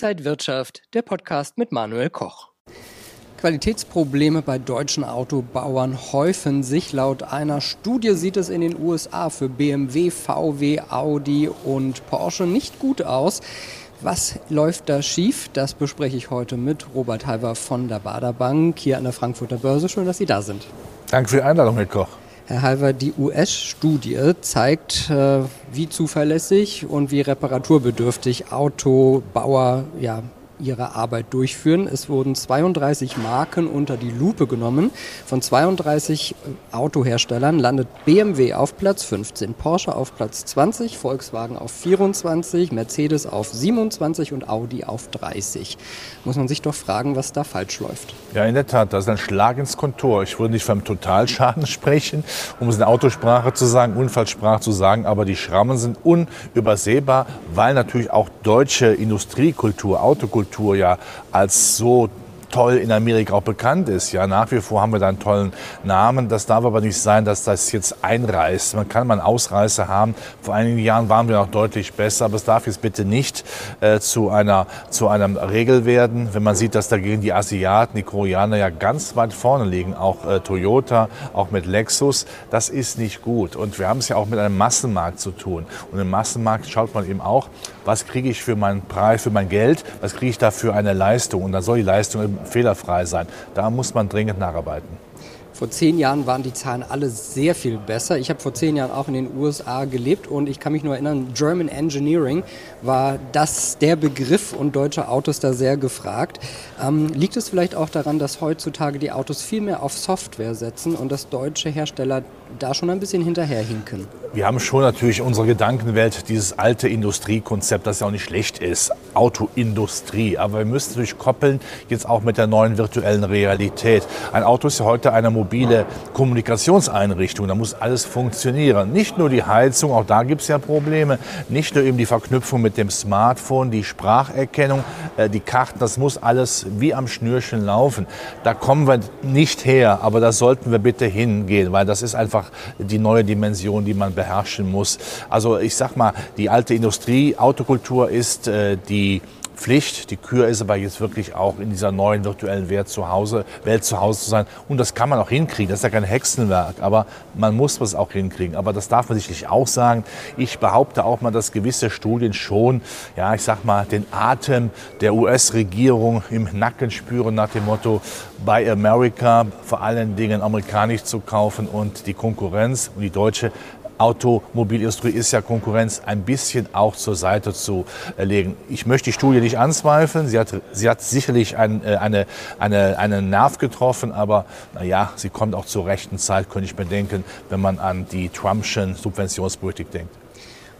Inside Wirtschaft, der Podcast mit Manuel Koch. Qualitätsprobleme bei deutschen Autobauern häufen sich. Laut einer Studie sieht es in den USA für BMW, VW, Audi und Porsche nicht gut aus. Was läuft da schief? Das bespreche ich heute mit Robert Halver von der Bader Bank hier an der Frankfurter Börse. Schön, dass Sie da sind. Danke für die Einladung, Herr Koch. Herr Halver, die US-Studie zeigt, äh, wie zuverlässig und wie reparaturbedürftig Autobauer ja, ihre Arbeit durchführen. Es wurden 32 Marken unter die Lupe genommen. Von 32 äh, Autoherstellern landet BMW auf Platz 15, Porsche auf Platz 20, Volkswagen auf 24, Mercedes auf 27 und Audi auf 30. Muss man sich doch fragen, was da falsch läuft. Ja, in der Tat, das ist ein Schlag ins Kontor. Ich würde nicht vom Totalschaden sprechen, um es in Autosprache zu sagen, Unfallsprache zu sagen, aber die Schrammen sind unübersehbar, weil natürlich auch deutsche Industriekultur, Autokultur, Kultur ja als so toll in Amerika auch bekannt ist. Ja, nach wie vor haben wir da einen tollen Namen. Das darf aber nicht sein, dass das jetzt einreißt. Man kann mal einen Ausreißer haben. Vor einigen Jahren waren wir noch deutlich besser, aber es darf jetzt bitte nicht äh, zu einer zu einer Regel werden. Wenn man sieht, dass dagegen die Asiaten, die Koreaner ja ganz weit vorne liegen, auch äh, Toyota, auch mit Lexus, das ist nicht gut. Und wir haben es ja auch mit einem Massenmarkt zu tun. Und im Massenmarkt schaut man eben auch, was kriege ich für meinen Preis, für mein Geld, was kriege ich da für eine Leistung. Und dann soll die Leistung fehlerfrei sein. Da muss man dringend nacharbeiten. Vor zehn Jahren waren die Zahlen alle sehr viel besser. Ich habe vor zehn Jahren auch in den USA gelebt und ich kann mich nur erinnern, German Engineering war das der Begriff und deutsche Autos da sehr gefragt. Ähm, liegt es vielleicht auch daran, dass heutzutage die Autos viel mehr auf Software setzen und dass deutsche Hersteller da schon ein bisschen hinterherhinken? Wir haben schon natürlich unsere Gedankenwelt, dieses alte Industriekonzept, das ja auch nicht schlecht ist, Autoindustrie. Aber wir müssen natürlich koppeln jetzt auch mit der neuen virtuellen Realität. Ein Auto ist ja heute eine mobile Kommunikationseinrichtung. Da muss alles funktionieren. Nicht nur die Heizung, auch da gibt es ja Probleme. Nicht nur eben die Verknüpfung mit dem Smartphone, die Spracherkennung, äh, die Karten, das muss alles wie am Schnürchen laufen. Da kommen wir nicht her, aber da sollten wir bitte hingehen, weil das ist einfach die neue Dimension, die man beherrschen muss. Also ich sag mal, die alte Industrie, Autokultur ist äh, die Pflicht. Die Kür ist aber jetzt wirklich auch in dieser neuen virtuellen Welt zu Hause, Welt zu Hause zu sein. Und das kann man auch hinkriegen. Das ist ja kein Hexenwerk, aber man muss es auch hinkriegen. Aber das darf man sicherlich auch sagen. Ich behaupte auch mal, dass gewisse Studien schon, ja, ich sag mal, den Atem der US-Regierung im Nacken spüren nach dem Motto, Buy America, vor allen Dingen amerikanisch zu kaufen und die Konkurrenz und die deutsche Automobilindustrie ist ja Konkurrenz ein bisschen auch zur Seite zu legen. Ich möchte die Studie nicht anzweifeln. Sie hat, sie hat sicherlich ein, äh, eine, eine, einen Nerv getroffen, aber naja, sie kommt auch zur rechten Zeit, könnte ich mir denken, wenn man an die Trumpschen Subventionspolitik denkt.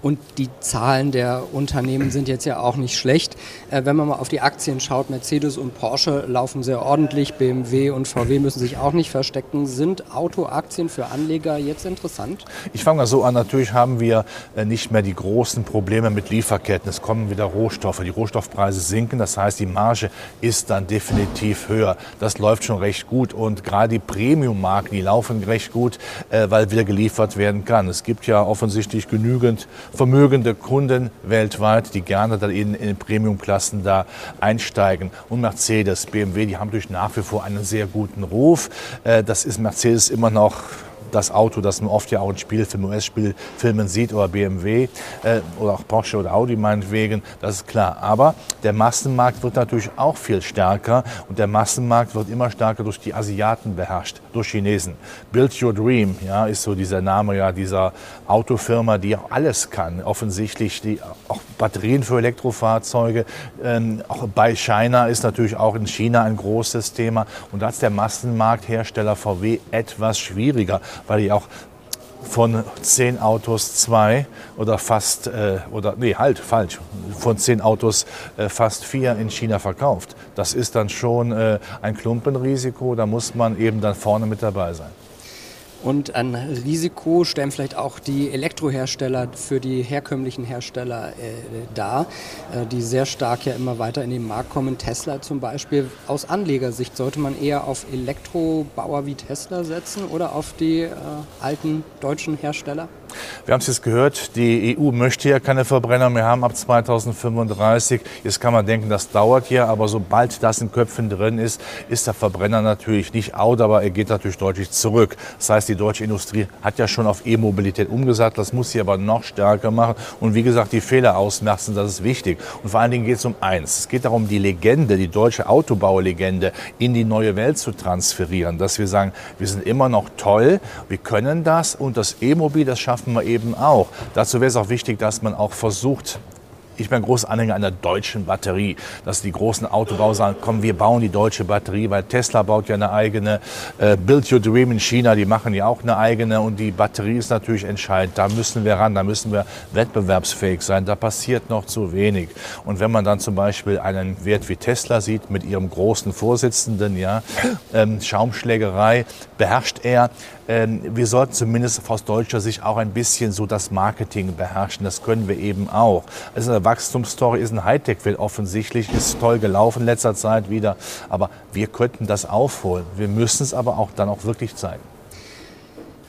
Und die Zahlen der Unternehmen sind jetzt ja auch nicht schlecht. Äh, wenn man mal auf die Aktien schaut, Mercedes und Porsche laufen sehr ordentlich, BMW und VW müssen sich auch nicht verstecken. Sind Autoaktien für Anleger jetzt interessant? Ich fange mal so an. Natürlich haben wir äh, nicht mehr die großen Probleme mit Lieferketten. Es kommen wieder Rohstoffe. Die Rohstoffpreise sinken. Das heißt, die Marge ist dann definitiv höher. Das läuft schon recht gut. Und gerade die Premium-Marken, die laufen recht gut, äh, weil wieder geliefert werden kann. Es gibt ja offensichtlich genügend vermögende Kunden weltweit, die gerne dann in, in Premiumklassen da einsteigen. Und Mercedes, BMW, die haben durch nach wie vor einen sehr guten Ruf. Äh, das ist Mercedes immer noch das Auto, das man oft ja auch in Spielfilmen, US-Spielfilmen sieht oder BMW äh, oder auch Porsche oder Audi meinetwegen, das ist klar. Aber der Massenmarkt wird natürlich auch viel stärker und der Massenmarkt wird immer stärker durch die Asiaten beherrscht, durch Chinesen. Build Your Dream, ja, ist so dieser Name ja dieser Autofirma, die auch alles kann, offensichtlich, die auch Batterien für Elektrofahrzeuge, ähm, auch bei China ist natürlich auch in China ein großes Thema und da ist der Massenmarkthersteller VW etwas schwieriger weil ich auch von zehn Autos zwei oder fast, äh, oder nee, halt, falsch, von zehn Autos äh, fast vier in China verkauft. Das ist dann schon äh, ein Klumpenrisiko, da muss man eben dann vorne mit dabei sein. Und ein Risiko stellen vielleicht auch die Elektrohersteller für die herkömmlichen Hersteller äh, dar, äh, die sehr stark ja immer weiter in den Markt kommen. Tesla zum Beispiel. Aus Anlegersicht sollte man eher auf Elektrobauer wie Tesla setzen oder auf die äh, alten deutschen Hersteller? Wir haben es jetzt gehört, die EU möchte ja keine Verbrenner mehr haben ab 2035. Jetzt kann man denken, das dauert ja, aber sobald das in Köpfen drin ist, ist der Verbrenner natürlich nicht out, aber er geht natürlich deutlich zurück. Das heißt, die deutsche Industrie hat ja schon auf E-Mobilität umgesagt, das muss sie aber noch stärker machen. Und wie gesagt, die Fehler ausmerzen, das ist wichtig. Und vor allen Dingen geht es um eins. Es geht darum, die Legende, die deutsche Autobaulegende in die neue Welt zu transferieren. Dass wir sagen, wir sind immer noch toll, wir können das und das E-Mobil, das schaffen wir eben auch. Dazu wäre es auch wichtig, dass man auch versucht, ich bin ein großer Anhänger einer deutschen Batterie, dass die großen Autobauer sagen, komm, wir bauen die deutsche Batterie, weil Tesla baut ja eine eigene, äh, Build Your Dream in China, die machen ja auch eine eigene und die Batterie ist natürlich entscheidend. Da müssen wir ran, da müssen wir wettbewerbsfähig sein. Da passiert noch zu wenig. Und wenn man dann zum Beispiel einen Wert wie Tesla sieht mit ihrem großen Vorsitzenden, ja, ähm, Schaumschlägerei, beherrscht er ähm, wir sollten zumindest aus deutscher Sicht auch ein bisschen so das Marketing beherrschen. Das können wir eben auch. Es eine Wachstumsstory, ist ein Hightech-Welt offensichtlich, ist toll gelaufen letzter Zeit wieder. Aber wir könnten das aufholen. Wir müssen es aber auch dann auch wirklich zeigen.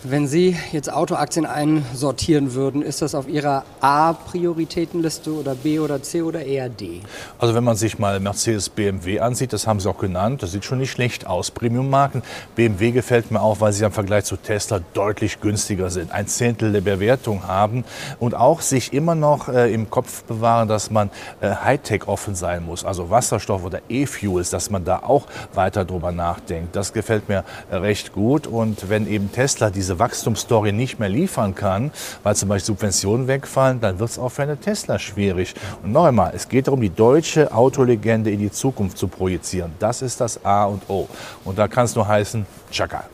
Wenn Sie jetzt Autoaktien einsortieren würden, ist das auf Ihrer A-Prioritätenliste oder B oder C oder eher D? Also wenn man sich mal Mercedes BMW ansieht, das haben Sie auch genannt, das sieht schon nicht schlecht aus. Premium-Marken. BMW gefällt mir auch, weil sie im Vergleich zu Tesla deutlich günstiger sind, ein Zehntel der Bewertung haben und auch sich immer noch äh, im Kopf bewahren, dass man äh, Hightech offen sein muss, also Wasserstoff oder E-Fuels, dass man da auch weiter drüber nachdenkt. Das gefällt mir äh, recht gut und wenn eben Tesla diese diese Wachstumsstory nicht mehr liefern kann, weil zum Beispiel Subventionen wegfallen, dann wird es auch für eine Tesla schwierig. Und noch einmal, es geht darum, die deutsche Autolegende in die Zukunft zu projizieren. Das ist das A und O. Und da kann es nur heißen, Chaka.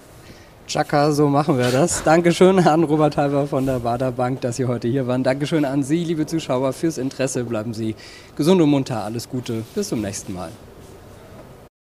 Chaka, so machen wir das. Dankeschön an Robert Halber von der Bader Bank, dass Sie heute hier waren. Dankeschön an Sie, liebe Zuschauer, fürs Interesse. Bleiben Sie gesund und munter. Alles Gute. Bis zum nächsten Mal.